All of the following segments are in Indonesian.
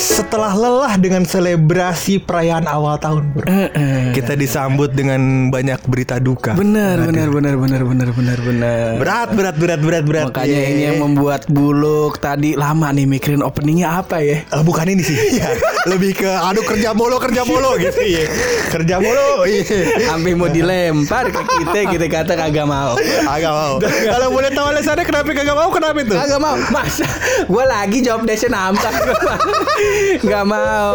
Setelah lelah dengan selebrasi perayaan awal tahun, bro, kita disambut dengan banyak berita duka. Benar, benar, benar, benar, benar, benar, benar. Berat, berat, berat, berat, berat. Makanya Yeay. ini yang membuat Buluk tadi lama nih mikirin openingnya apa ya. Eh, bukan ini sih, ya. lebih ke aduh kerja mulu, kerja mulu gitu ya. Kerja mulu, iya. Sampai mau dilempar ke kita, kita kata kagak mau. Agak mau. Kalau boleh tahu alasannya kenapa kagak mau? Kenapa itu? Kagak mau. Masa gue lagi jawab desa nampak. Gak mau.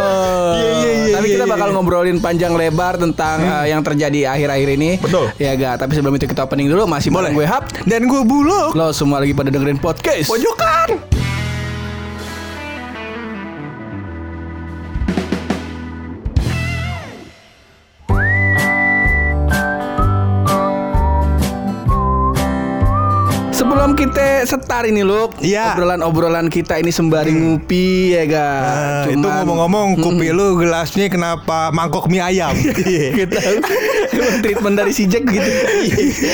Iya, iya, iya, Tapi iya, kita iya. bakal ngobrolin panjang lebar tentang uh, yang terjadi akhir-akhir ini. Betul. Ya gak. Tapi sebelum itu kita opening dulu. Masih boleh. Gue Hap. Dan gue buluk. Lo semua lagi pada dengerin podcast. Pojokan. Setar ini loh, Iya. obrolan-obrolan kita ini sembari ngupi ya ga. Nah, itu Cuman- ngomong-ngomong, kopi lu gelasnya kenapa mangkok mie ayam? Kita emang treatment dari si Jack gitu.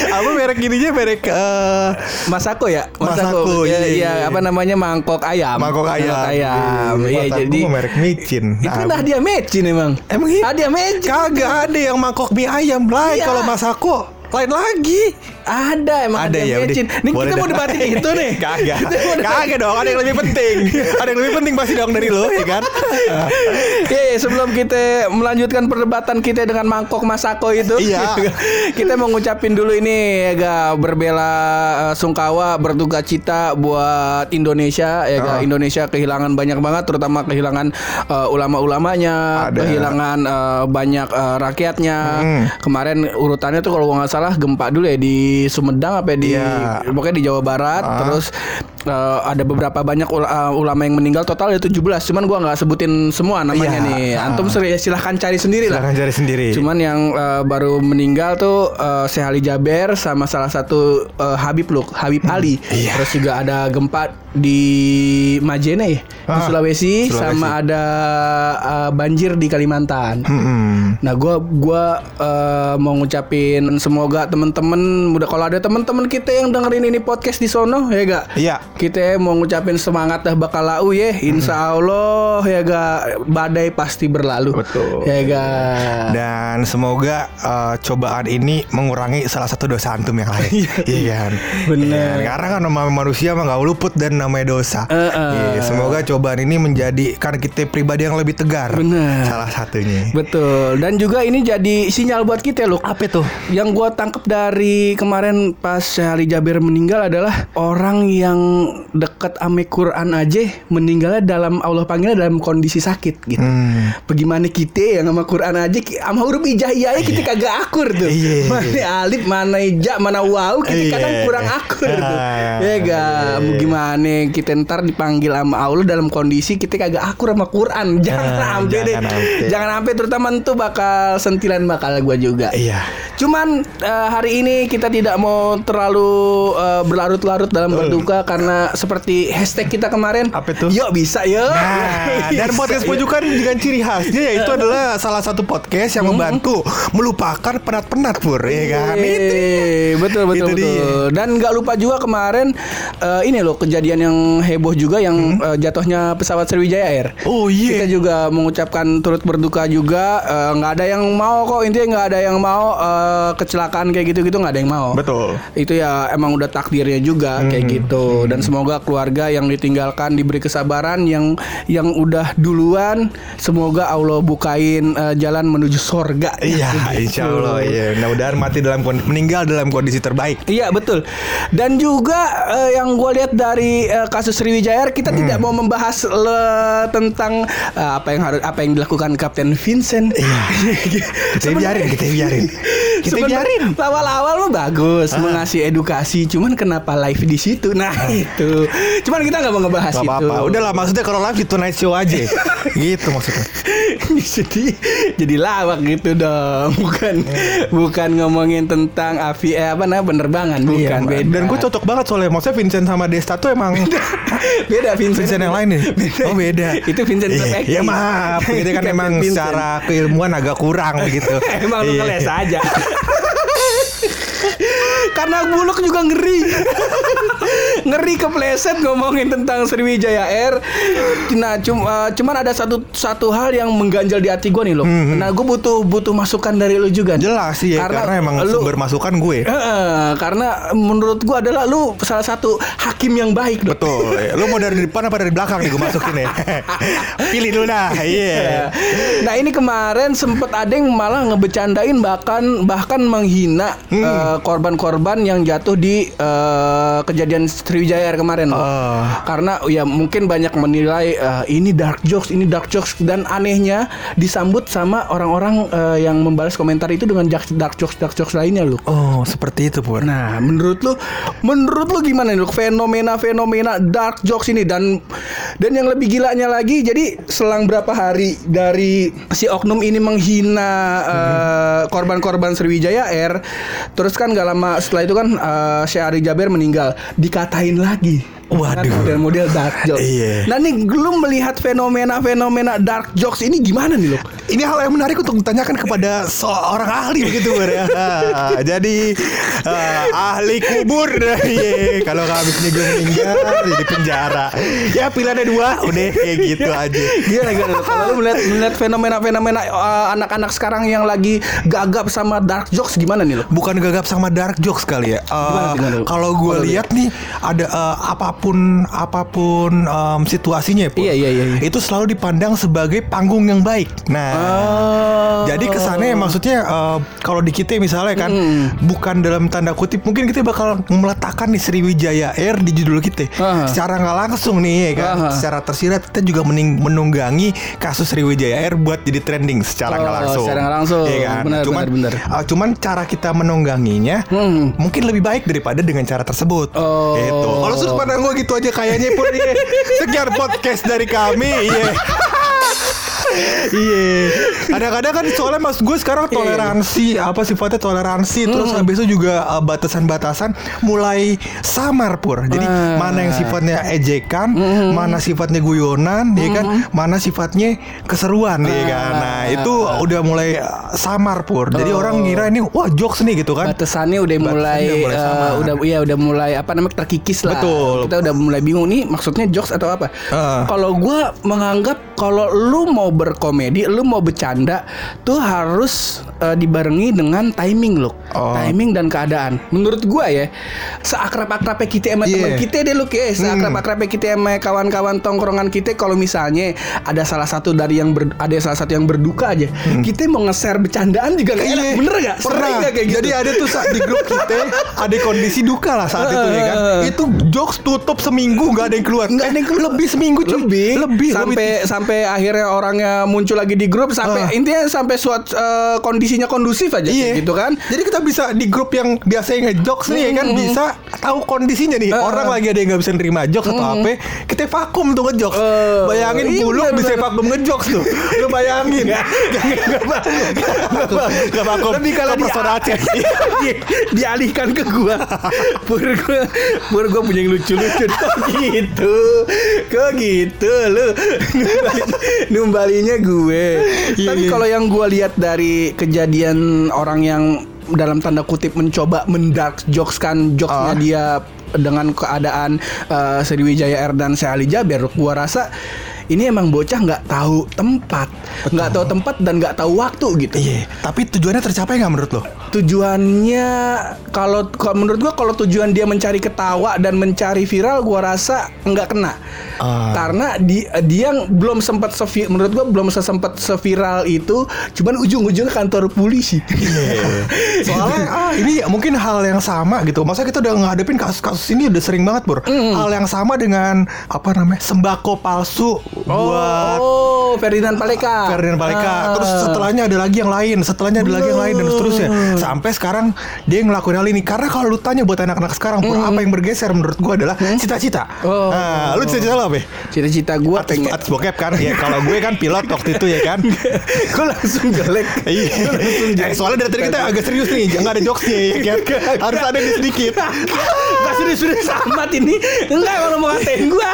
Apa merek ininya merek eh, Masako ya, Masako, Ya, iya, iya, iya. apa namanya mangkok ayam. mangkok ayam. ayam. Iya, jadi merek micin. itu Nah, udah dia mecin emang. Emang iya? Hadiah mecin. Kagak ada yang mangkok mie ayam lain Iya. kalau masako lain lagi. Ada emang Ada ada ya, mecin. udah. Nih kita mau debatin itu nih. Kagak. Kagak dong, ada yang lebih penting. ada yang lebih penting pasti dong dari lo, ya kan? Iya, iya, sebelum kita melanjutkan perdebatan kita dengan mangkok Masako itu, Iya. kita mau ngucapin dulu ini ya ga berbela eh, sungkawa berduka cita buat Indonesia ya ga Ah. Indonesia kehilangan banyak banget terutama kehilangan eh, ulama-ulamanya, Ada. kehilangan eh, banyak eh, rakyatnya. Hmm. Kemarin urutannya tuh kalau gua nggak salah gempa dulu ya di Sumedang apa ya, di Iya. pokoknya di Jawa Barat Ah. terus eh, ada beberapa banyak ul- eh, ulama yang meninggal total ada 17 cuman gua nggak sebutin semua namanya Iya. nih Ah. antum silahkan cari sendiri lah Silahkan cari sendiri. cuman yang eh, baru meninggal tuh eh, Syekh Ali Jaber sama salah satu eh, Habib Luk Habib Ali Iya. terus juga ada gempa di Majene ya di Ah, Sulawesi, Sulawesi. sama ada eh, banjir di Kalimantan Mm-mm. Nah, gua gua eh, mau ngucapin semoga temen-temen udah kalau ada temen-temen kita yang dengerin ini podcast di sono ya gak? Iya. Kita mau ngucapin semangat dah bakal lau ya. Insya Allah ya gak badai pasti berlalu. Betul. Ya gak. Dan semoga eh, cobaan ini mengurangi salah satu dosa antum yang lain. Iya kan? Bener. Iya, Karena kan nama manusia mah nggak luput dan namanya dosa. Eh, eh. Iya, semoga cobaan ini menjadikan kita pribadi yang lebih tegar. Bener. Salah satunya. Betul. Dan juga ini jadi sinyal buat kita loh. Apa tuh? Yang gua tangkap dari kemarin pas Syekh Ali Jabir meninggal adalah orang yang deket ame Quran aja meninggalnya dalam Allah panggilnya dalam kondisi sakit gitu. Hmm. Bagaimana kita yang sama Quran aja sama huruf hijaiyah kita kagak akur tuh. Iya. Mana alif, mana ija, mana waw kita Iya. kadang kurang akur tuh. Ah, Ya ga, iya. gimana kita ntar dipanggil sama Allah dalam kondisi kita kagak akur sama Quran. Jangan Ah, sampai deh. jangan sampai. Jangan sampai terutama itu bakal sentilan bakal gua juga. Iya. Cuman eh, hari ini kita tidak mau terlalu eh, berlarut-larut dalam berduka karena seperti hashtag kita kemarin. Apa itu? Yuk bisa yuk. Nah, dan podcast pojokan dengan ciri khasnya yaitu adalah salah satu podcast yang membantu melupakan penat-penat pur, ya kan? Itu. Betul betul Itu dia. betul. Dan nggak lupa juga kemarin eh, ini loh kejadian yang heboh juga yang eh, jatuhnya pesawat Sriwijaya Air. Oh Kita iya. juga mengucapkan turut berduka juga eh, nggak ada yang mau kok intinya nggak ada yang mau eh, kecelakaan kayak gitu-gitu nggak ada yang mau. Betul. Itu ya emang udah takdirnya juga kayak gitu dan semoga keluarga yang ditinggalkan diberi kesabaran yang yang udah duluan semoga Allah bukain eh, jalan menuju sorga. Iya, insya Allah. Iya, mudah-mudahan mati dalam kondisi, meninggal dalam kondisi terbaik. Iya betul. Dan juga eh, yang gue lihat dari eh, kasus Sriwijaya kita tidak mau membahas le- tentang eh, apa yang harus apa yang dilakukan Kapten Vincent. Iya. Kita biarin, kita biarin. Kita biarin. Awal-awal mah bagus mengasih edukasi, cuman kenapa live di situ? Nah itu. Cuman kita nggak mau ngebahas Gak itu. apa-apa. Udahlah, maksudnya kalau live di Tonight Show aja. gitu maksudnya. jadi jadi lawak gitu dong bukan bukan ngomongin tentang avi eh, apa namanya penerbangan bukan Iya, beda Dan gue cocok banget soalnya. Maksudnya Vincent sama Desta tuh emang beda Vincent Vincent yang lain nih. Oh beda. itu Vincent Iya, Perfecti. Iya maaf. Kita kan emang Vincent. secara keilmuan agak kurang begitu. emang lu Iya. ngeles aja Karena buluk juga ngeri. Ngeri kepleset ngomongin tentang Sriwijaya Air. Nah, cum, uh, cuman ada satu satu hal yang mengganjal di hati gue nih loh. Nah, gue butuh butuh masukan dari lu juga. nih. Jelas sih ya karena, emang lu- sumber masukan gue. Heeh, karena menurut gue adalah lu salah satu hakim yang baik loh. Betul. Lu mau dari depan apa dari belakang nih gue masukin ya? Pilih dulu dah. Iya. Nah ini kemarin sempet ada yang malah ngebecandain bahkan bahkan menghina Hmm. eh, korban-korban yang jatuh di eh, kejadian Sriwijaya Air kemarin loh. Oh. Karena ya mungkin banyak menilai eh, ini dark jokes, ini dark jokes dan anehnya disambut sama orang-orang eh, yang membalas komentar itu dengan dark jokes dark jokes lainnya loh. Oh, seperti itu, Pur. Nah, menurut lu, menurut lu gimana nih, Luk? fenomena-fenomena dark jokes ini dan dan yang lebih gilanya lagi, jadi selang berapa hari dari si oknum ini menghina eh, korban-korban Sriwijaya Air, terus kan gak lama setelah itu kan Syekh Ari Jaber meninggal, dikatain lagi. Waduh. Model-model dark jokes. Iya. Nah nih, lu melihat fenomena-fenomena dark jokes ini gimana nih, Luk? Ini hal yang menarik untuk ditanyakan kepada seorang ahli begitu ya. Jadi eh, ahli kubur Iya, Kalau habisnya gue meninggal di penjara Ya pilihannya dua Udah kayak gitu aja gimana Luk? Kalau lu melihat melihat fenomena-fenomena eh, anak-anak sekarang yang lagi gagap sama dark jokes gimana nih, Luk? Bukan gagap sama dark jokes kali ya Lu? Kalau gue lihat nih Ada eh, apa pun Apa pun em, situasinya Pur, Iya, iya, iya, iya. Itu selalu dipandang sebagai panggung yang baik Nah Oh. Jadi kesannya maksudnya eh, kalau di kita misalnya kan bukan dalam tanda kutip mungkin kita bakal meletakkan nih Sriwijaya Air di judul kita. Aha. Secara nggak langsung nih ya kan. Aha. Secara tersirat kita juga menunggangi kasus Sriwijaya Air buat jadi trending secara nggak Oh, langsung. secara nggak langsung. Iya kan? Benar, cuman benar, benar. eh, cuman cara kita menungganginya Hmm. mungkin lebih baik daripada dengan cara tersebut. Oh. Gitu. Kalau sudut pandang gue gitu aja kayaknya pun iya. Sekian podcast dari kami. Iya. Iya. Kadang-kadang kan soalnya mas gue sekarang Iya, toleransi apa sifatnya toleransi terus habis itu juga uh, batasan-batasan mulai samar pur. Jadi Ah. mana yang sifatnya ejekan, mana sifatnya guyonan, ya kan, mana sifatnya keseruan, ya kan. Nah itu udah mulai uh, samar pur. Jadi orang ngira ini wah jokes nih gitu kan. Batasannya udah mulai, Batasannya mulai eh, sama. udah ya udah mulai apa namanya terkikis lah. Betul. Kita udah mulai bingung nih maksudnya jokes atau apa. Ah. Kalau gua menganggap kalau lu mau berkomedi, lu mau bercanda tuh harus eh, dibarengi dengan timing loh. Oh. Timing dan keadaan. Menurut gua ya, seakrab-akrabnya kita sama Iya. teman kita deh lu ya, seakrab-akrabnya kita sama kawan-kawan tongkrongan kita kalau misalnya ada salah satu dari yang ber- ada salah satu yang berduka aja, kita mau nge-share bercandaan juga gak enak. Iya. Bener gak? Pernah. Sering nggak kayak gitu? Jadi ada tuh saat di grup kita ada kondisi duka lah saat itu ya kan. Itu jokes tutup seminggu nggak ada yang keluar. Nggak ada yang keluar. Lebih seminggu cuy. lebih lebih sampai sampai akhirnya orangnya muncul lagi di grup sampai Ah. intinya sampai suat eh, kondisinya kondusif aja Iya kayak gitu kan Jadi kita bisa di grup yang biasanya ngejokes nih ya kan bisa tahu kondisinya nih. Ah, Orang lagi ada yang nggak bisa nerima jokes atau apa, kita vakum tuh ngejokes. Eh, bayangin iya, buluk benar, bisa vakum ngejokes tuh. Lu bayangin. Gak vakum. Tapi kalau di, persaudaraan Aceh. di- dialihkan ke gua pur gua pur gua punya yang lucu-lucu gitu kok gitu lu numbalinya gue Iya, tapi iya. kalau yang gua lihat dari kejadian orang yang dalam tanda kutip mencoba mendark jokes kan jokesnya Ah. dia dengan keadaan eh, Sriwijaya Air dan Syahli Jaber gua rasa ini emang bocah nggak tahu tempat nggak tahu tempat dan nggak tahu waktu gitu Iya, tapi tujuannya tercapai nggak menurut lo? tujuannya kalau menurut gua kalau tujuan dia mencari ketawa dan mencari viral gua rasa nggak kena Ah. karena di, dia yang belum sempat sevi, menurut gua belum sempat seviral itu cuman ujung-ujungnya kantor polisi Soalnya ah, ini mungkin hal yang sama gitu. Masa kita udah ngadepin kasus-kasus ini udah sering banget, Bur. Hal yang sama dengan apa namanya? sembako palsu buat oh Ferdinand Paleka Ferdinand Paleka. Ah. Terus setelahnya ada lagi yang lain, setelahnya ada lagi yang lain dan seterusnya. Sampai sekarang dia ngelakuin hal ini karena kalau lu tanya buat anak-anak sekarang, Pur, apa yang bergeser menurut gua adalah cita-cita. Oh. Nah, lu cita-cita lo apa? cita-cita gua Artis, pengen artis bokep kan? Ya kalau gue kan pilot waktu itu ya kan. gua langsung jelek Iya. Eh, soalnya dari tadi kita agak serius nih, nggak ada jokesnya ya kan. Harus ada nih sedikit. Gak serius-serius amat ini Enggak kalau mau ngatain gua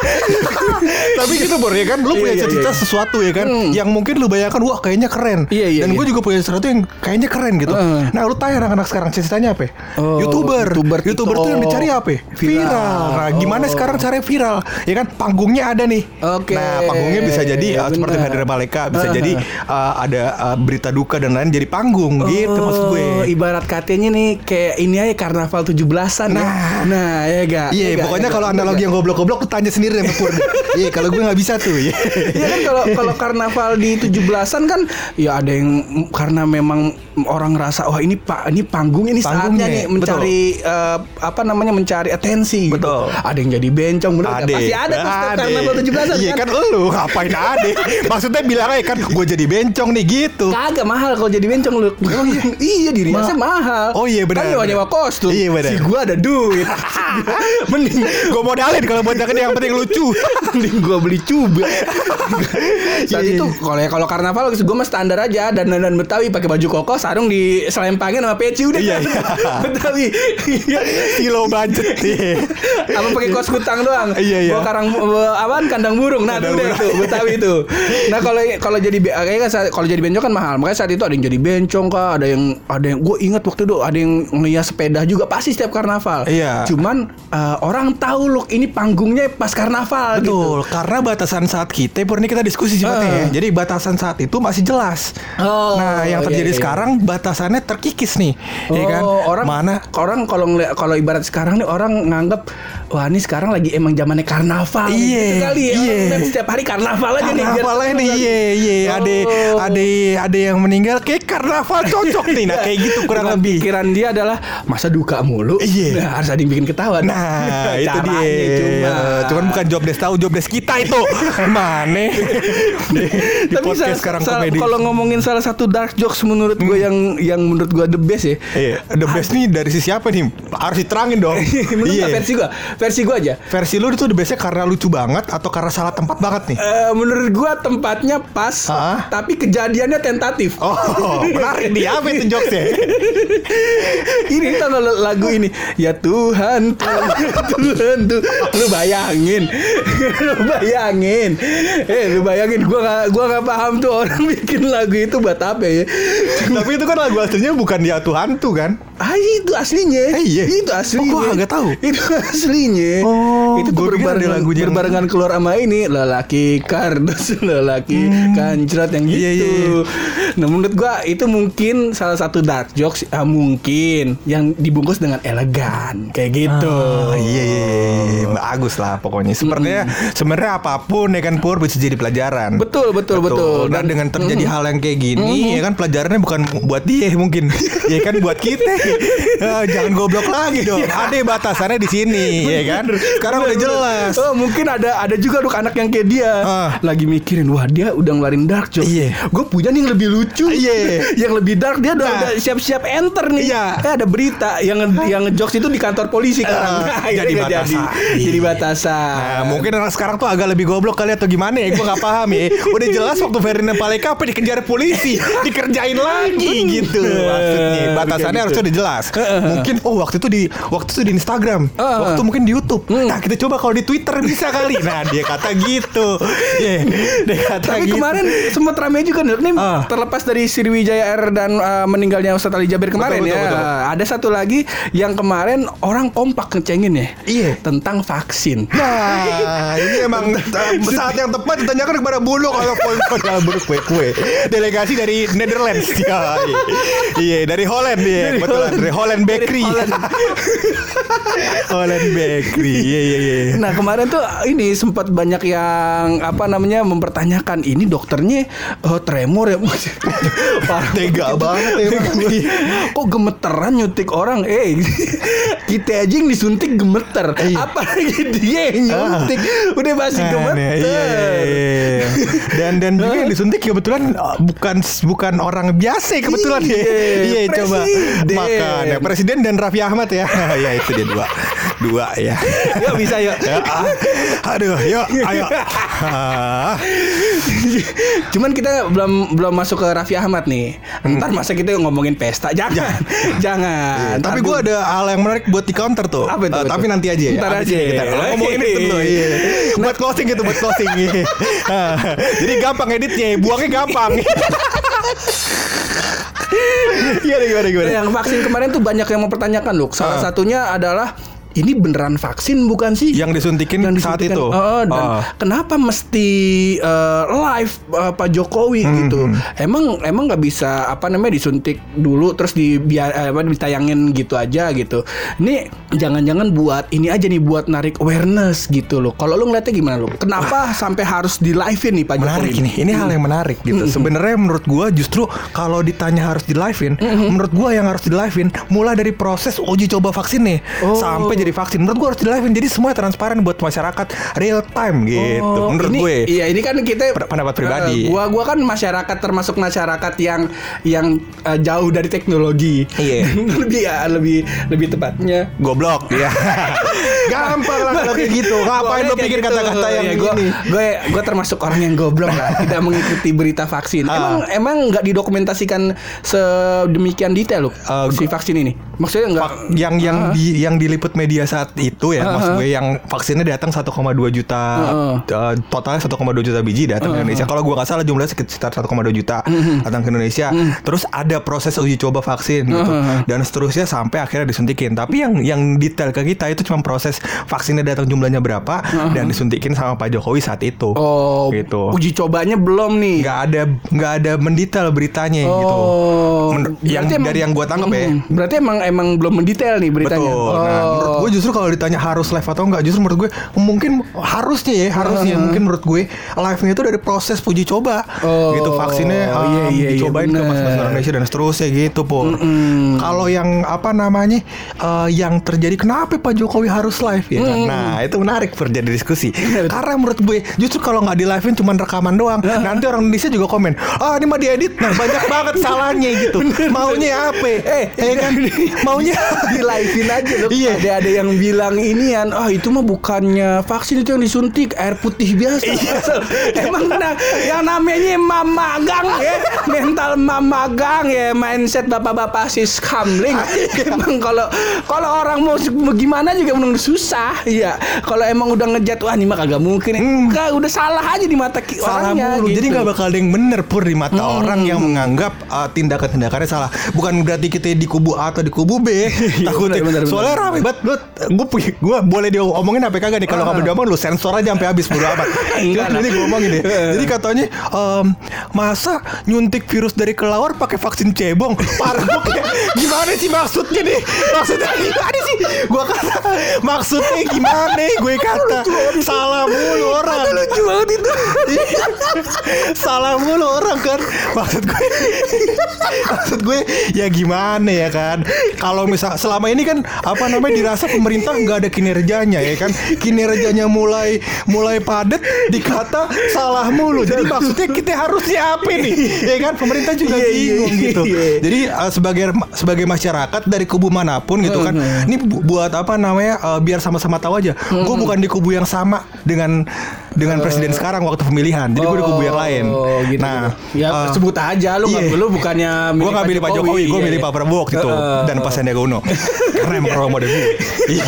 Tapi gitu Bor ya kan kan lu Iya, punya iya, cita-cita iya. sesuatu ya kan Hmm. yang mungkin lu bayangkan wah kayaknya keren. Iya, iya, Dan iya. gue juga punya sesuatu yang kayaknya keren gitu. Heeh. Nah, lu tanya anak-anak sekarang cita-citanya apa? Oh, YouTuber. YouTuber, YouTuber tuh yang dicari apa? Viral. Nah, gimana Oh. sekarang caranya viral? Ya kan panggungnya ada nih. Oke. Nah, panggungnya bisa jadi uh, seperti. Hadira Maleka, bisa Heeh. jadi uh, ada uh, berita duka dan lain jadi panggung gitu maksud gue. Oh, ibarat katanya nih kayak ini aja karnaval 17-an ya. Nah. Nah, ya gak? Iya, pokoknya kalau analogi yang goblok-goblok tanya sendiri sama Pur. Iya, kalau gue nggak bisa tuh. Iya. Iya kan kalau kalau karnaval di 17-an kan ya ada yang karena memang orang ngerasa wah ini pak ini panggung ini Panggungnya, saatnya nih mencari eh, apa namanya mencari atensi gitu. Betul. Ada yang jadi bencong bener? Ade. Pasti ada tuh karnaval 17-an Iya kan lu ngapain ade? Maksudnya bilang aja kan gue jadi bencong nih gitu. Kagak mahal kalau jadi bencong lu. iya diri Ma- mahal. Oh iya, benar, Kan nyewa kostum. Iya, benar. Si gua ada duit. Mending Gue modalin kalau buat yang penting lucu. mending gua beli cuba. Saat Iya, itu iya. kalau ya kalau karnaval gue mah standar aja dan dan Betawi pakai baju koko sarung di selempangin sama peci udah Iya, iya. Betawi. Iya. Kilo budget. Iya. apa pakai kos kutang doang. Iya, iya. Bawa karang apaan kandang burung. Nah, Kandang itu udah burung. tuh Betawi itu. Nah, kalau kalau jadi kayaknya kan kalau jadi bencong kan mahal. Makanya saat itu ada yang jadi bencong kah, ada yang ada yang gue ingat waktu itu ada yang ngias sepeda juga pasti setiap karnaval. Iya. Cuman eh, orang tahu loh ini panggungnya pas karnaval gitu. Betul, karena batasan saat kita, Pur, ini kita diskusi sifatnya Ah. ya. Jadi batasan saat itu masih jelas. Oh, nah, yang iya, terjadi iya, iya. sekarang batasannya terkikis nih, ya kan? Oh, orang mana? orang kalau kalau ibarat sekarang nih orang nganggap wah ini sekarang lagi emang zamannya karnaval Iya, gitu kali ya. iya. Setiap hari karnaval aja nih. Karnaval nih, iya, iya, ada, Oh. ada, ada yang meninggal, kayak karnaval cocok nih, nah kayak gitu kurang Dengan lebih. Pikiran dia adalah masa duka mulu. Iya. Nah, harus ada yang bikin ketawa. Nah, itu Caranya dia. Cuma. Cuman bukan job desk tahu, job desk kita itu. Mana? di, di Tapi podcast salah- sekarang salah- komedi. kalau ngomongin salah satu dark jokes menurut gue yang yang menurut gue the best ya. Iya, the best nih dari si siapa nih? Harus diterangin dong. menurut Iya. versi gue, versi gue aja. Versi lu itu the bestnya karena lucu banget atau karena salah tempat banget nih? Eh, menurut gua tempatnya pas, Hah? tapi kejadiannya tentatif. Oh, menarik nih apa itu jokesnya? ini tau nggak lagu ini ya Tuhan Tuhan Tuhan tuh lu bayangin lu bayangin eh lu bayangin gua gak, gua gak paham tuh orang bikin lagu itu buat apa ya Tapi itu kan lagu aslinya bukan Tuhan tuh kan? Ah itu aslinya Eh, iya? Itu aslinya Oh, gua agak tahu. Itu aslinya Oh, Itu tuh berbarengan, lagunya yang- berbarengan keluar sama ini Lelaki kardus Lelaki kancret yang gitu Iya, iya, iya. Nah menurut gua itu mungkin salah satu dark jokes ah, Mungkin Yang dibungkus dengan elegan Kayak gitu Oh, iya, iya, iya. bagus lah pokoknya. Sebenarnya sebenarnya apa pun ya kan Pur bisa jadi pelajaran. Betul betul betul, Dan, dengan terjadi hal yang kayak gini ya kan pelajarannya bukan buat dia mungkin, ya kan buat kita. Eh, jangan goblok lagi dong. Ada batasannya di sini, ya kan. Sekarang udah jelas. Oh mungkin ada ada juga anak yang kayak dia Ah. lagi mikirin wah dia udah ngeluarin dark jokes. Iya. Gue punya nih yang lebih lucu. Iya. yang lebih dark dia udah, Nah. udah siap-siap enter nih. Iya. Eh ada berita yang yang jokes itu di kantor polisi sekarang. Ah, Nah, jadi batasan. Jadi, jadi batasan. Nah, mungkin orang sekarang tuh agak lebih goblok kali atau gimana ya? Gue nggak paham ya. Udah jelas waktu Ferdinand Paleka apa dikejar polisi, dikerjain lagi gitu. Maksudnya batasannya Kayak harusnya gitu. udah jelas. Mungkin oh waktu itu di waktu itu di Instagram, waktu mungkin di YouTube. Nah kita coba kalau di Twitter bisa kali. Nah dia kata gitu. Ya, dia kata Tapi gitu. kemarin sempat ramai juga nih Ah. Terlepas dari Sriwijaya Air dan uh, meninggalnya Ustadz Ali Jabir kemarin Betul, ya. betul, betul. Ada satu lagi yang kemarin orang kompak ngecengin ya. Iya. Tentang vaksin. Nah, ini emang uh, saat yang tepat ditanyakan kepada Buluk kalau poin kalau Buluk kue kue. Delegasi dari Netherlands. Ya, iya. Iya, dari Holland ya, Dari betul. Holland. Dari Holland Bakery. Dari Holland. Holland Bakery. Iya, iya, iya. Nah kemarin tuh ini sempat banyak yang apa namanya mempertanyakan ini dokternya oh, tremor ya Tega banget emang. Kok gemeteran nyuntik orang Eh kita aja yang disuntik gemeter Iya. Apalagi dia yang nyuntik Udah masih Nah, gemeter iya, iya, iya. Dan dan juga yang disuntik kebetulan uh, bukan bukan orang biasa kebetulan ya. Iya, Iya, coba presiden. makan ya presiden dan Raffi Ahmad ya. ya itu dia dua. Dua ya. Yuk bisa yuk. Ya, ah. Aduh, yuk, ayo. Ah. Cuman kita belum belum masuk ke Raffi Ahmad nih. Ntar masa kita ngomongin pesta, jangan, jangan. Tapi Ntar gue gua- ada hal yang menarik buat di counter tuh. Apa itu, apa tapi itu? nanti aja ya. Ntar aja. Kita ngomongin itu dulu. Iya. Nah. Buat closing gitu, buat closing. Iya. Ah, Jadi gampang editnya, buangnya gampang. Gimana gimana gimana? yang vaksin kemarin tuh banyak yang mempertanyakan loh. Salah Ah. satunya adalah ini beneran vaksin bukan sih? Yang disuntikin Yang saat disuntikan. itu. Oh, dan Ah. kenapa mesti eh, live eh, Pak Jokowi Hmm, gitu? Emang emang nggak bisa apa namanya disuntik dulu terus di biar eh, apa ditayangin gitu aja gitu. Ini jangan-jangan buat ini aja nih buat narik awareness gitu loh. Kalau lu ngeliatnya gimana lu? Kenapa sampai harus di live nih Pak Jokowi? menarik ini ini hal yang menarik gitu sebenarnya menurut gua justru kalau ditanya harus di livein menurut gua yang harus di livein mulai dari proses uji coba vaksin nih Oh. sampai jadi vaksin menurut gua harus di livein jadi semua transparan buat masyarakat real time gitu Oh, menurut ini, gue Iya, ini kan kita pendapat pribadi. Eh, gua gua kan masyarakat termasuk masyarakat yang yang eh, jauh dari teknologi. Iya. lebih ya, lebih lebih tepatnya. goblok ya gampang lah kalau kayak gitu ngapain lo pikir gitu. kata-kata yang Iya, gua, begini gue gue termasuk orang yang goblok lah tidak mengikuti berita vaksin Ah. emang emang nggak didokumentasikan sedemikian detail loh Eh, si vaksin ini maksudnya nggak yang yang Ah. di yang diliput media saat itu ya maksud gue yang vaksinnya datang 1,2 juta Heeh. eh, totalnya 1,2 juta biji datang ke Indonesia. Kalau gue nggak salah jumlahnya sekitar 1,2 juta datang ke Indonesia. Terus ada proses uji coba vaksin gitu. dan seterusnya sampai akhirnya disuntikin. Tapi yang yang detail ke kita itu cuma proses vaksinnya datang jumlahnya berapa dan disuntikin sama Pak Jokowi saat itu. Oh gitu. uji cobanya belum nih? Nggak ada nggak ada mendetail beritanya gitu. Oh, Men- yang dari yang gua tangkap ya. Berarti emang emang belum mendetail nih beritanya. Betul. Nah, Oh. gue justru kalau ditanya harus live atau enggak, justru menurut gue mungkin harusnya ya, harusnya mungkin menurut gue live-nya itu dari proses uji coba. Oh, gitu vaksinnya iya, um, iya, iya, dicobain ke bener. masing-masing Indonesia dan seterusnya gitu, Pur. Kalau yang apa namanya eh, yang terjadi kenapa Pak Jokowi harus live ya? kan? Nah, itu menarik Pur jadi diskusi. Karena menurut gue justru kalau nggak di live-in cuma rekaman doang, nanti orang Indonesia juga komen, "Ah, ini mah diedit." Nah, banyak banget salahnya gitu. Maunya apa? Eh, eh kan maunya di livein aja loh. Iya. Ada ada yang bilang inian, ah itu mah bukannya vaksin itu yang disuntik air putih biasa. Iya. Emang nah, yang namanya mamagang ya, mental mamagang ya, mindset bapak-bapak sis kamling. emang kalau kalau orang mau gimana juga menang susah. Iya. Kalau emang udah ngejat wah ini mah kagak mungkin. Enggak, udah salah aja di mata Hmm. salah orangnya mulu. Jadi gitu. nggak bakal ada yang bener pur di mata Hmm. orang yang menganggap uh, tindakan-tindakannya salah. Bukan berarti kita di kubu A atau di kubu B. Takutnya. Iya, bener, bener, Soalnya bener. rame banget. Gue gue boleh diomongin apa kagak nih? Kalau Ah. nggak boleh diomongin lu sensor aja sampai habis bodo amat. Enggak. Jadi gue omongin deh. Jadi katanya em, masa nyuntik virus dari kelawar pakai vaksin cebong? Parah gue gimana sih maksudnya nih? Maksudnya gimana sih? Gue kata maksudnya gimana? Gue kata salah mulu orang. lucu banget itu. Salah mulu orang kan Maksud gue Maksud gue Ya gimana ya kan Kalau misal Selama ini kan Apa namanya Dirasa pemerintah nggak ada kinerjanya ya kan Kinerjanya mulai Mulai padat Dikata Salah mulu Jadi maksudnya kita harusnya apa nih Ya kan Pemerintah juga Iya, iya, bingung iya, gitu. Jadi uh, sebagai sebagai masyarakat dari kubu mana pun gitu kan, ini bu- buat apa namanya uh, biar sama-sama tahu aja. Gue bukan di kubu yang sama dengan dengan presiden sekarang waktu pemilihan. Jadi gue di kubu yang lain. Oh, gitu, nah, gitu. ya uh, sebut aja lu nggak iya. lu bukannya gue gak milih Pak Jokowi, gue milih. Pak Prabowo waktu itu Heeh. dan Pak Sandiaga Uno karena emang role model gue. Iya.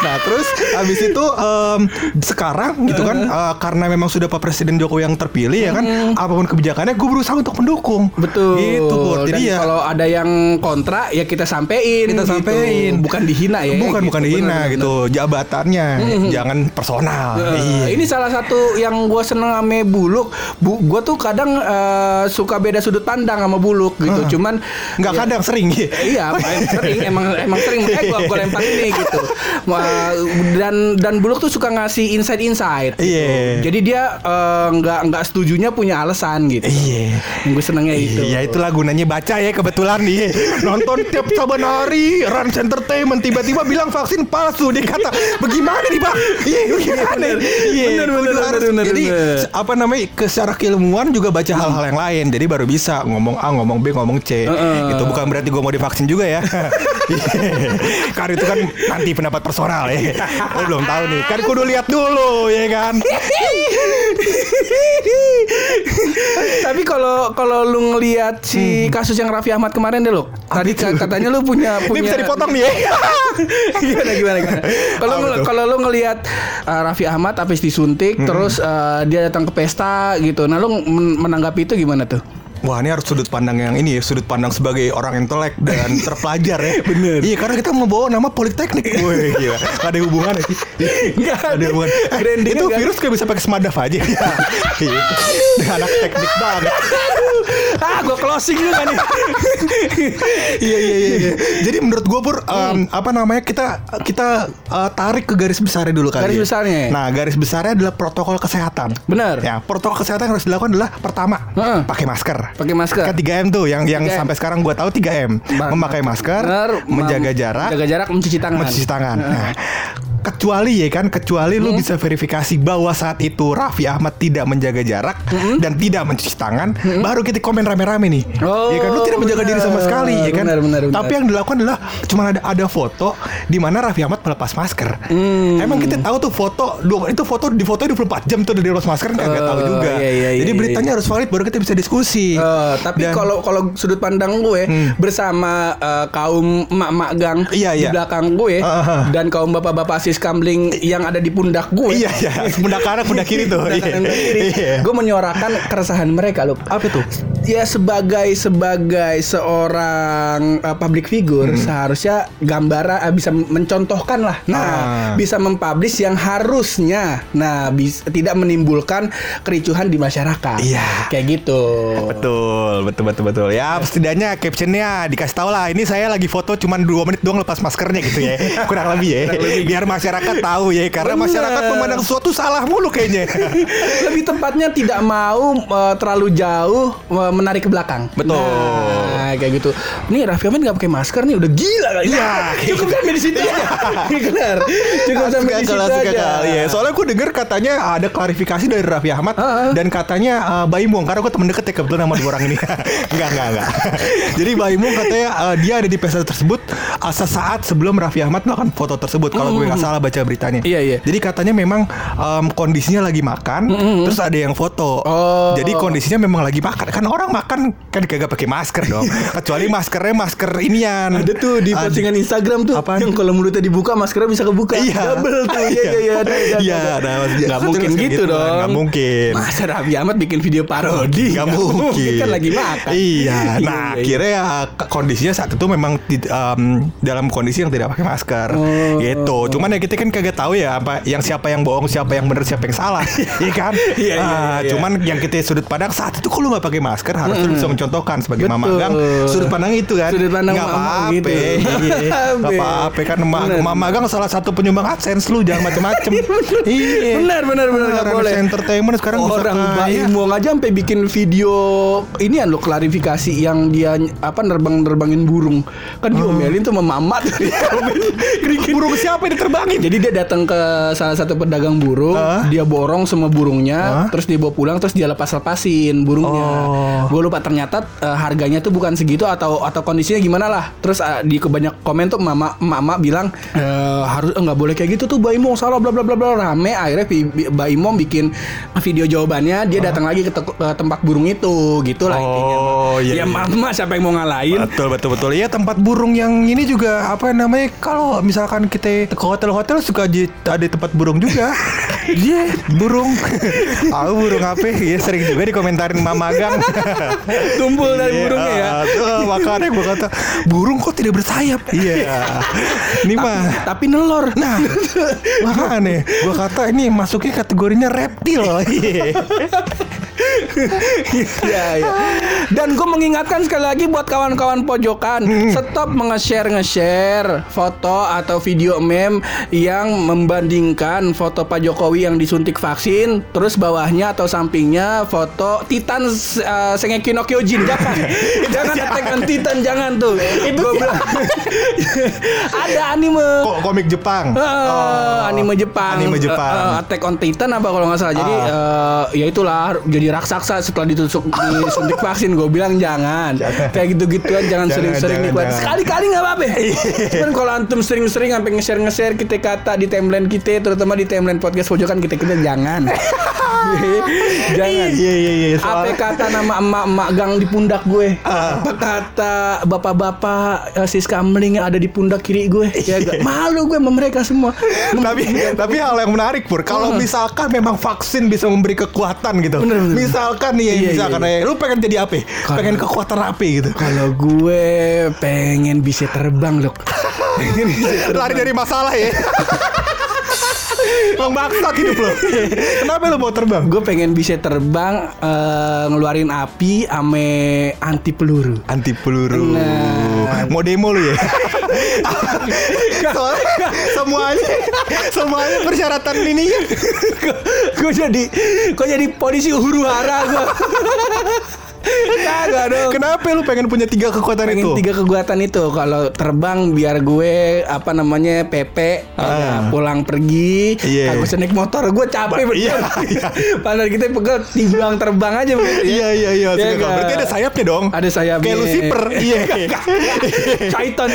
nah terus habis itu em, sekarang gitu kan eh, karena memang sudah Pak Presiden Jokowi yang terpilih ya kan apa pun kebijakannya gue berusaha untuk mendukung. Betul. Gitu. Dan Jadi ya kalau ada yang kontra ya kita sampein. Kita gitu. sampein. Bukan dihina ya. bukan gitu. bukan dihina Bener, gitu jabatannya jangan personal. bener. Eh, Iya. Ini salah satu yang gue seneng sama Buluk. Bu, gue tuh kadang eh, suka beda sudut pandang sama Buluk gitu. Cuman nggak ya- kadang sering ya. Iya, sering emang emang sering gua gua lempar ini gitu. Wah, dan dan Buluk tuh suka ngasih insight-insight. gitu. Iya. Jadi dia eh, nggak nggak setujunya punya alasan gitu. Iya. Gue senengnya itu. Iya itulah gunanya baca ya kebetulan nih Nonton tiap saban hari Rans Entertainment Tiba-tiba bilang vaksin palsu Dia kata Bagaimana nih bang Iya bener. Iya kudu harus benar, jadi benar. se- apa namanya ke secara keilmuan juga baca hal-hal yang lain jadi baru bisa ngomong A ngomong B ngomong C Heeh. itu bukan berarti gue mau divaksin juga ya karena itu kan nanti pendapat personal ya oh belum tahu nih kan kudu lihat dulu ya kan Tapi kalau kalau lu ngelihat si kasus yang Raffi Ahmad kemarin deh lo. Tadi ka- katanya lu punya ini punya bisa dipotong nih ya gimana gimana gimana. Kalau kalau lu ngelihat uh, Raffi Ahmad habis disuntik terus uh, dia datang ke pesta gitu. Nah, lu men- menanggapi itu gimana tuh? Wah ini harus sudut pandang yang ini ya Sudut pandang sebagai orang intelek dan terpelajar ya Bener. Iya karena kita membawa nama politeknik Wih gila Gak ada hubungannya sih Nggak Gak ada hubungan Eh, Itu nggak- virus kayak bisa pakai semadaf aja Iya anak teknik banget ah, gua closing lu kan nih. Iya iya iya iya. Jadi menurut gue pur em, Apa namanya Kita kita eh, tarik ke garis besarnya dulu kali Garis ya. besarnya. Nah garis besarnya adalah protokol kesehatan Benar. Ya protokol kesehatan yang harus dilakukan adalah Pertama Heeh. Pakai masker Pakai masker. Kan 3M tuh yang yang 3M. sampai sekarang gua tahu 3M. Ma- Memakai masker, menjaga jarak, menjaga jarak, mencuci tangan. mencuci tangan. Nah, kecuali ya kan, kecuali Hmm. lu bisa verifikasi bahwa saat itu Raffi Ahmad tidak menjaga jarak dan tidak mencuci tangan, baru kita komen rame-rame nih. Hmm. Oh, ya kan lu tidak menjaga diri sama sekali ya kan. Benar, benar, benar. Tapi yang dilakukan adalah cuma ada ada foto di mana Raffi Ahmad melepas masker. Hmm. Emang kita tahu tuh foto itu foto di foto 24 jam tuh udah dilepas masker kan nggak tahu Oh, juga. iya, iya, iya, Jadi iya. beritanya harus valid baru kita bisa diskusi. Eh, tapi kalau kalau sudut pandang gue bersama eh, kaum emak-emak gang Iya, di iya. belakang gue Ah, ah. dan kaum bapak-bapak sis kamling yang ada di pundak gue. Iya iya, pundak kanan pundak kiri tuh. Pundak kanan, pundak kiri. Iya. Gue menyuarakan keresahan mereka loh. Apa tuh? Ya sebagai sebagai seorang uh, public figure seharusnya gambaran uh, bisa mencontohkan lah. Nah, Ah. bisa mempublish yang harusnya nah bis, tidak menimbulkan kericuhan di masyarakat. Iya. Kayak gitu. Betul, betul, betul, betul. Ya, setidaknya captionnya dikasih tahu lah. Ini saya lagi foto cuman 2 menit doang lepas maskernya gitu ya. Kurang lebih ya. Biar masyarakat tahu ya. Karena Bener. masyarakat memandang sesuatu salah mulu kayaknya. Lebih tepatnya tidak mau uh, terlalu jauh uh, menarik ke belakang. Betul. Nah, kayak gitu. Nih Raffi Ahmad nggak pakai masker nih udah gila kali. Iya. Cukup sampai di situ aja. Benar. Cukup sampai di situ aja. kali ya. Soalnya gue denger katanya ada klarifikasi dari Raffi Ahmad Ah, ah. dan katanya uh, Baimong karena gue temen deket ya kebetulan sama dua orang ini. enggak, enggak, enggak. Jadi Baimong katanya uh, dia ada di pesta tersebut uh, sesaat sebelum Raffi Ahmad melakukan foto tersebut kalau gue nggak salah baca beritanya. Iya, iya. Jadi katanya memang um, kondisinya lagi makan terus ada yang foto. Oh. Jadi kondisinya memang lagi makan. Kan orang makan kan kagak pakai masker dong. Kecuali maskernya masker inian. Ada tuh di postingan Instagram tuh Apaan? yang kalau mulutnya dibuka maskernya bisa kebuka. Iya. Double tuh. Iya iya iya. Iya, ada. ada, maksudnya- Nggak betul, mungkin gitu gitu dong. nggak mungkin. Masa Raffi Ahmad bikin video parodi? Gak mungkin Kan lagi makan. Iya Nah Iya, iya. akhirnya ya kondisinya saat itu memang Dalam kondisi yang tidak pakai masker Oh. Gitu Cuman ya kita kan kagak tahu ya apa Yang siapa yang bohong Siapa yang benar Siapa yang salah Iya kan Iya, iya, Ah, iya. Cuman yang kita sudut pandang Saat itu kalau nggak pakai masker Harusnya bisa mencontohkan Sebagai Betul. mama gang Sudut pandang itu kan Sudut pandang Nggak mama apa-apa gitu. Iya, Nggak Be. apa-apa Kan ma- Bener. mama gang salah satu penyumbang AdSense lu Jangan macem-macem Iya Benar benar benar nggak boleh. entertainment sekarang Orang kaya. Baimong aja sampai bikin video ini lo klarifikasi yang dia apa nerbang-nerbangin burung. Kan diomelin tuh sama mamat. Burung siapa yang diterbangin? Jadi dia datang ke salah satu pedagang burung, Hah? dia borong semua burungnya, Hah? terus dia bawa pulang, terus dia lepas-lepasin burungnya. Oh. Gue lupa ternyata eh, harganya tuh bukan segitu atau atau kondisinya gimana lah. Terus eh, di kebanyak komen tuh mama mama bilang eh, harus eh, nggak boleh kayak gitu tuh Baimong salah bla bla bla bla rame akhirnya Baimong bikin video jawabannya dia datang lagi ke, te- ke tempat burung itu gitu lah intinya. Oh, iya, Ya iya. mama siapa yang mau ngalahin? Betul betul betul. Iya tempat burung yang ini juga apa namanya kalau misalkan kita ke hotel-hotel suka ji- ada tempat burung juga. Iya, burung. Tahu burung apa? Iya sering juga dikomentarin Mama Gang. Tumpul dari Iya, burungnya ya. Tuh, makanya gue kata burung kok tidak bersayap. Iya. Ini mah Tapi nelor. Nah, makanya gue kata ini masuknya kategorinya reptil. Iya, iya. Dan gue mengingatkan sekali lagi buat kawan-kawan pojokan, stop nge-share nge-share foto atau video meme yang membandingkan foto Pak Jokowi yang disuntik vaksin, terus bawahnya atau sampingnya foto Titan uh, Shingeki no Kyojin. Jangan, jangan Attack on Titan, jangan tuh. Itu ada anime. Kok komik Jepang? Eh, anime Jepang. Anime Jepang. Eh, eh, Attack on Titan apa kalau nggak salah. Jadi eh, ya itulah jadi raksasa setelah ditusuk disuntik vaksin. Gue bilang jangan. Kayak gitu-gituan jangan Jangan, sering-sering nikmat. Sekali-kali nggak apa-apa. Cuman kalau antum sering-sering sampai nge-share nge-share kita kata di timeline kita terutama di timeline podcast pojokan kita kita jangan. jangan. Iya iya iya. Apa Soalnya kata nama emak-emak gang di pundak gue? Apa kata bapak-bapak eh, sis kamling yang ada di pundak kiri gue? Ya gak? Malu gue sama mereka semua. tapi tapi hal yang menarik pur kalau misalkan memang vaksin bisa memberi kekuatan gitu Bener, bener. Misalkan nih ya Iya, misalkan iya, ya, lu pengen jadi apa pengen kekuatan apa gitu. Kalau gue pengen bisa terbang loh. Lari dari masalah ya Bang bangsat hidup lo Kenapa lu mau terbang? Gue pengen bisa terbang eh, ngeluarin api ame anti peluru. Anti peluru Nah. Mau demo lu ya? Soalnya semuanya Semuanya persyaratan ini gue jadi gue jadi polisi huru hara gue. Kagak dong. Kenapa lu pengen punya tiga kekuatan pengen itu? tiga kekuatan itu kalau terbang biar gue apa namanya PP Ah. pulang pergi Iya. kagak usah naik motor gue capek bener iya, iya. padahal kita pegel timbang terbang aja ya. Iya iya iya Iya nggak? Berarti ada sayapnya dong ada sayapnya Kayak Lucifer Iya Python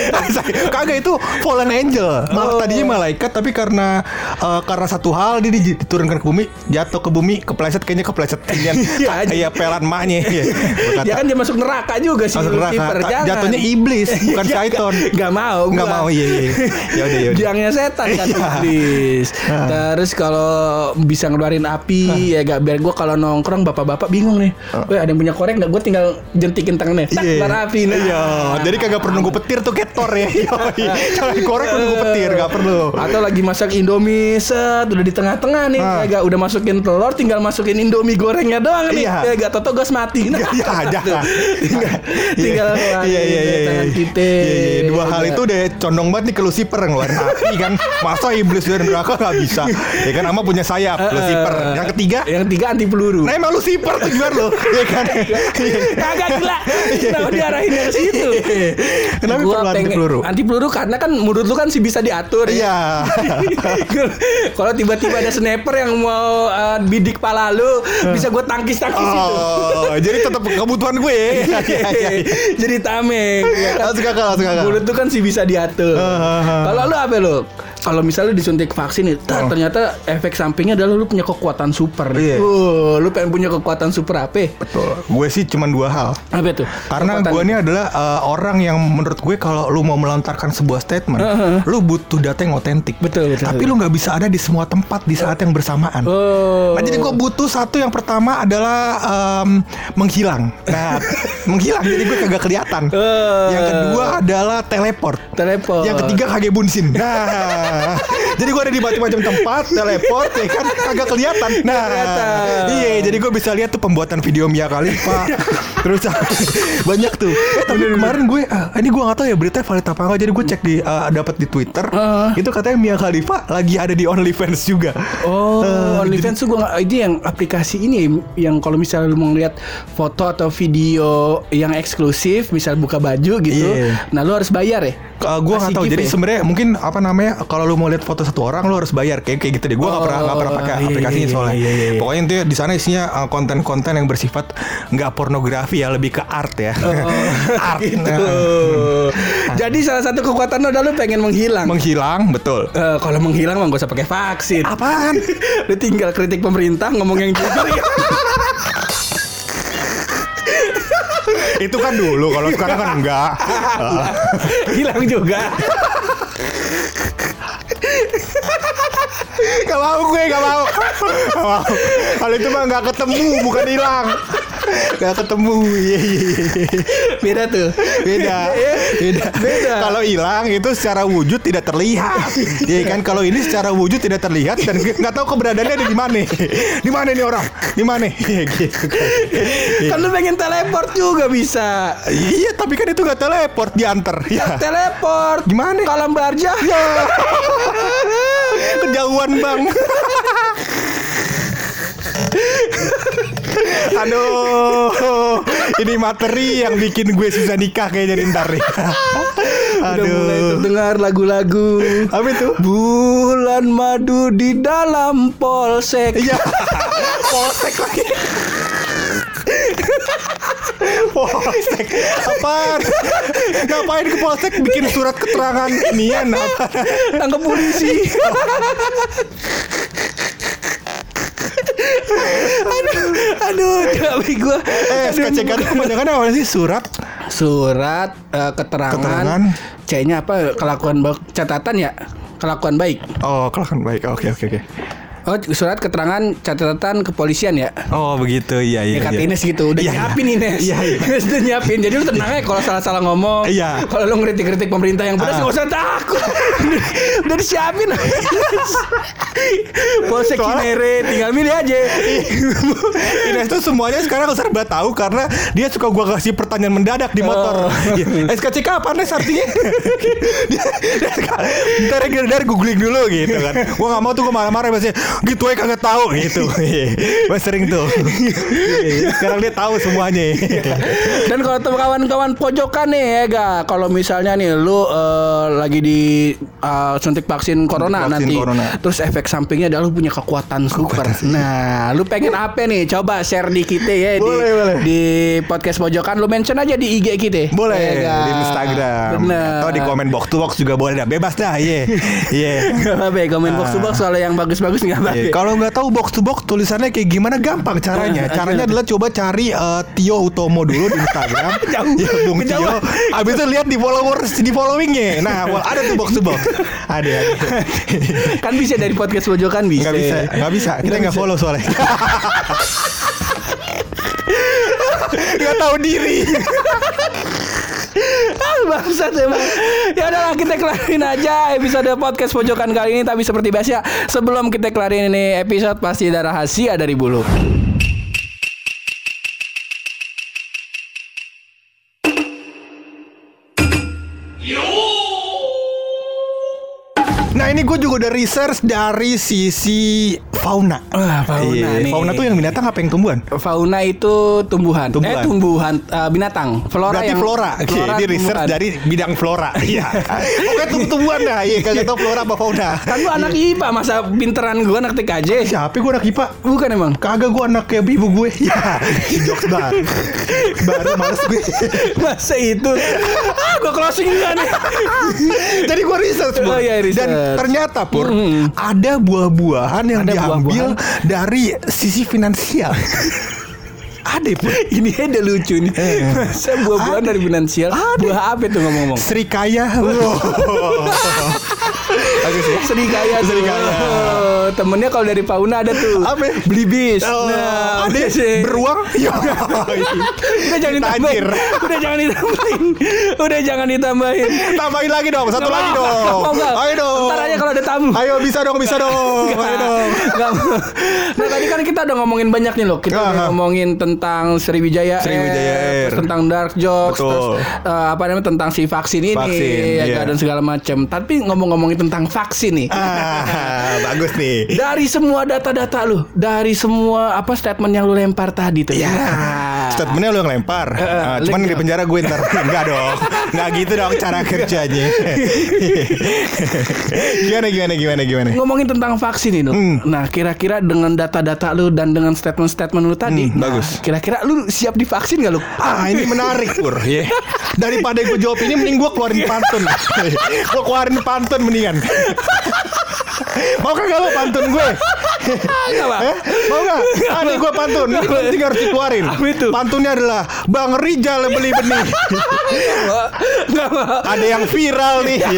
Kagak itu fallen angel Malah Oh. tadinya malaikat Tapi karena eh, Karena satu hal Dia di- diturunkan ke bumi Jatuh ke bumi Kepleset kayaknya kepleset Iya, pelan mahnya Iya. Berkata, ya kan dia masuk neraka juga sih Masuk neraka. Lucifer Ka- jangan jatuhnya iblis, bukan Iya, syaiton. gak, gak mau Nggak gua. mau, iya, iya. Yaudah, yaudah. Biangnya setan kan Iya. iblis Terus kalau bisa ngeluarin api Ya gak biar gue kalau nongkrong Bapak-bapak bingung nih Weh ada yang punya korek gak Gue tinggal jentikin tangannya Tak Iya. keluar api nah. Iya, jadi kagak perlu nunggu petir tuh Thor ya. Kalau korek nunggu petir, gak perlu. Atau lagi masak Indomie set udah di tengah-tengah nih Ah. ya gak udah masukin telur tinggal masukin Indomie gorengnya doang nih Iya. ya gak toto gas mati nah Iya, jangan. tinggal tinggal iya, keluarin iya, iya, dari iya, iya. Iya, iya. Dua Ya hal itu udah condong banget nih ke Lucifer ngeluarin api kan. Masa iblis dari neraka gak bisa. Ya kan ama punya sayap Lucifer. Yang ketiga yang ketiga anti peluru Nah emang Lucifer tujuan lo Ya kan Kagak gila Kenapa diarahin ke situ Kenapa perlu anti peluru? Anti peluru karena kan menurut lu kan sih bisa diatur ya. Iya Kalau tiba-tiba ada sniper yang mau uh, bidik pala lu Bisa gue tangkis-tangkis itu Oh Jadi tetap kebutuhan gue ya. Jadi tameng ya kan? Langsung kakak Langsung kakak Mulut tuh kan sih bisa diatur Ah. Kalau lu apa lu? Kalau misalnya disuntik vaksin itu ternyata efek sampingnya adalah lu punya kekuatan super. Oh. Iya. Uh, lu pengen punya kekuatan super apa? Betul Gue sih cuma dua hal Apa tuh? Karena Kekuatan- gue ini adalah uh, orang yang menurut gue kalau lu mau melontarkan sebuah statement, lu butuh data yang otentik. Betul, betul. Tapi lu nggak bisa ada di semua tempat di saat yang bersamaan. Oh. Nah jadi gue butuh satu yang pertama adalah em, menghilang. Nah menghilang jadi gue kagak kelihatan. Eh. Yang kedua adalah teleport. Teleport. Yang ketiga kage bunsin. Nah, jadi gue ada di macam-macam tempat, teleport, ya kan kagak kelihatan. Nah, iya, jadi gue bisa lihat tuh pembuatan video Mia Khalifa. Terus banyak tuh. Eh, tapi kemarin gue, ah, ini gue nggak tahu ya berita valid apa enggak. Jadi gue cek di, ah, dapat di Twitter. Ah. Itu katanya Mia Khalifa lagi ada di OnlyFans juga. Oh, Eh, OnlyFans tuh gue nggak ini yang aplikasi ini yang kalau misalnya lu mau ngeliat foto atau video yang eksklusif, misal buka baju gitu, Iya. nah lu harus bayar ya. Uh, gue nggak tahu. Jadi ya? sebenarnya mungkin apa namanya kalau lu mau lihat foto satu orang lu harus bayar kayak kayak gitu deh. Gue nggak pernah nggak pernah pakai Oh, iya, aplikasinya iya, soalnya. iya, iya, iya. Pokoknya itu di sana isinya uh, konten-konten yang bersifat nggak pornografi ya lebih ke art ya. art. gitu. Nah, Jadi salah satu kekuatan lu adalah lu pengen menghilang. Menghilang betul. Eh, kalau menghilang mah gak usah pakai vaksin. Apaan? lu tinggal kritik pemerintah ngomong yang jujur ya. itu kan dulu kalau sekarang kan enggak. hilang juga. Gak mau gue gak mau. Gak mau. Kalau itu mah nggak ketemu bukan hilang. Gak ketemu. Iya iya. iya. Beda tuh. beda beda Beda. kalau hilang itu secara wujud tidak terlihat ya kan kalau ini secara wujud tidak terlihat dan nggak tahu keberadaannya ada di mana di mana nih orang di mana Ya, gitu kan. Kan lu pengen teleport juga bisa. iya tapi kan itu nggak teleport diantar ya Teleport. Gimana? Kalam barja. kejauhan bang Aduh, ini materi yang bikin gue susah nikah kayaknya nih ntar nih. Udah mulai Aduh, terdengar lagu-lagu. apa itu? Bulan madu di dalam polsek. Iya, polsek lagi. polsek apaan? Ngapain ke polsek bikin surat keterangan nian apa? Tangkap polisi. Aduh, aduh, tapi gue. Eh, SKCK itu kebanyakan apa sih surat? Surat eh, keterangan, Keterangan. C-nya apa? Kelakuan catatan ya? Kelakuan baik. Oh, kelakuan baik. Oke, oke, oke. Oh, surat keterangan catatan kepolisian ya? Oh, begitu. Iya, iya. Ya kata iya. Ines gitu Udah Iya, iya. nyiapin Ines Iya, iya. Ines udah nyiapin Jadi lu tenang aja Kalau salah-salah ngomong Iya. Kalau lu ngeritik-ngeritik pemerintah yang pedas Ah. Gak usah takut Udah disiapin Polsek Cinere Tinggal milih aja Ines tuh semuanya sekarang serba tahu karena dia suka gua kasih pertanyaan mendadak di motor. Oh. Ya, SKCK apa Nes artinya? ntar dari googling dulu gitu kan. Gua nggak mau tuh gua marah-marah pasti gitu aja kagak tahu gitu. gua sering tuh. sekarang dia tahu semuanya. Dan kalau temen kawan-kawan pojokan nih ya ga Kalau misalnya nih Lu eh, lagi di eh, Suntik vaksin corona vaksin nanti corona. Terus efek sampingnya adalah Lu punya kekuatan super Nah lu pengen apa nih Coba share di kita ya di, Boleh, boleh. di podcast pojokan Lu mention aja di IG kita Boleh Ya ga? di Instagram Bener atau di komen box to box juga boleh dah. Bebas dah, iya. Iya. Gak apa-apa ya, komen box to box soal yang bagus-bagus gak apa-apa. Iya, Kalau nggak tahu box to box tulisannya kayak gimana gampang caranya. Eh, Caranya adalah coba cari eh, Tio Utomo dulu di Instagram. Jauh. ya, Bung Tio. Abis itu lihat di followers di followingnya. Nah, wah, ada tuh box to box. Ada. ada. kan bisa dari podcast pojokan bisa. Nggak bisa, nggak bisa. Kita nggak follow soalnya. Nggak tahu diri. Ah, bangsat emang. Ya udahlah kita kelarin aja episode podcast pojokan kali ini tapi seperti biasa sebelum kita kelarin ini episode pasti ada rahasia dari bulu. Gue juga udah research dari sisi fauna. Wah, fauna Iya, nih. Fauna tuh yang binatang apa yang tumbuhan? Fauna itu tumbuhan. Tumbuhan. Eh tumbuhan eh, binatang. Flora Berarti yang flora. Oke, flora Ini research tumbuhan. dari bidang flora. Iya. Pokoknya tumbuh-tumbuhan dah. Iya, kagak tahu flora apa fauna. Kan lu anak IPA masa pinteran gua anak TKJ. Siapa gue anak IPA? Bukan emang. Kagak gue anak kayak ibu gue. Ya, jokes baru. Baru males gue. Masa itu ah, Gue closing enggak nih Jadi gue research, Bro. Oh, iya, research. Dan ternyata Pur, Hmm. ada buah-buahan yang Ada diambil buah-buahan? dari sisi finansial. ada Pur. Ini ada lucu nih Masa buah-buahan dari finansial Ada. Buah apa tuh ngomong-ngomong Sri Kaya. Wow. Bagus ya. Serigaya tuh Serigaya. Oh, Temennya kalau dari fauna ada tuh Apa? Beli bis Oh, Nah ada sih beruang? Ya. Udah jangan ditambahin. Udah jangan ditambahin Udah jangan ditambahin Tambahin lagi dong, satu Nggak lagi mau, dong. mau, nggak. Ayo dong. Ntar aja kalau ada tamu Ayo bisa dong, bisa dong. Ayo dong. Mau. Nah tadi kan kita udah ngomongin banyak nih loh Kita udah ngomongin tentang Sriwijaya Sriwijaya Air, tentang Dark Jokes Betul. Terus eh, apa namanya tentang si vaksin ini Vaksin, ya iya. kan, Dan segala macam Tapi ngomong-ngomongin tentang vaksin nih Ah, bagus nih. Dari semua data-data lu Dari semua apa statement yang lu lempar tadi tuh Ya. Statementnya lu yang lempar. Eh, Ah, cuman di dong. penjara gue ntar. Enggak dong. Enggak gitu dong cara kerjanya. gimana gimana gimana gimana. Ngomongin tentang vaksin ini, Hmm. nah kira-kira dengan data-data lu dan dengan statement-statement lu tadi, Hmm, nah, bagus. Kira-kira lu siap divaksin gak lu? Ah ini menarik Pur ya. Daripada gue jawab ini mending gue keluarin pantun Gue keluarin pantun mendingan Mau kagak lo pantun gue? Enggak, Pak. Eh? Mau gak? Ah, ini gue pantun Ini penting harus dikeluarin Apa itu? Pantunnya adalah Bang Rijal beli benih. Ada yang viral nih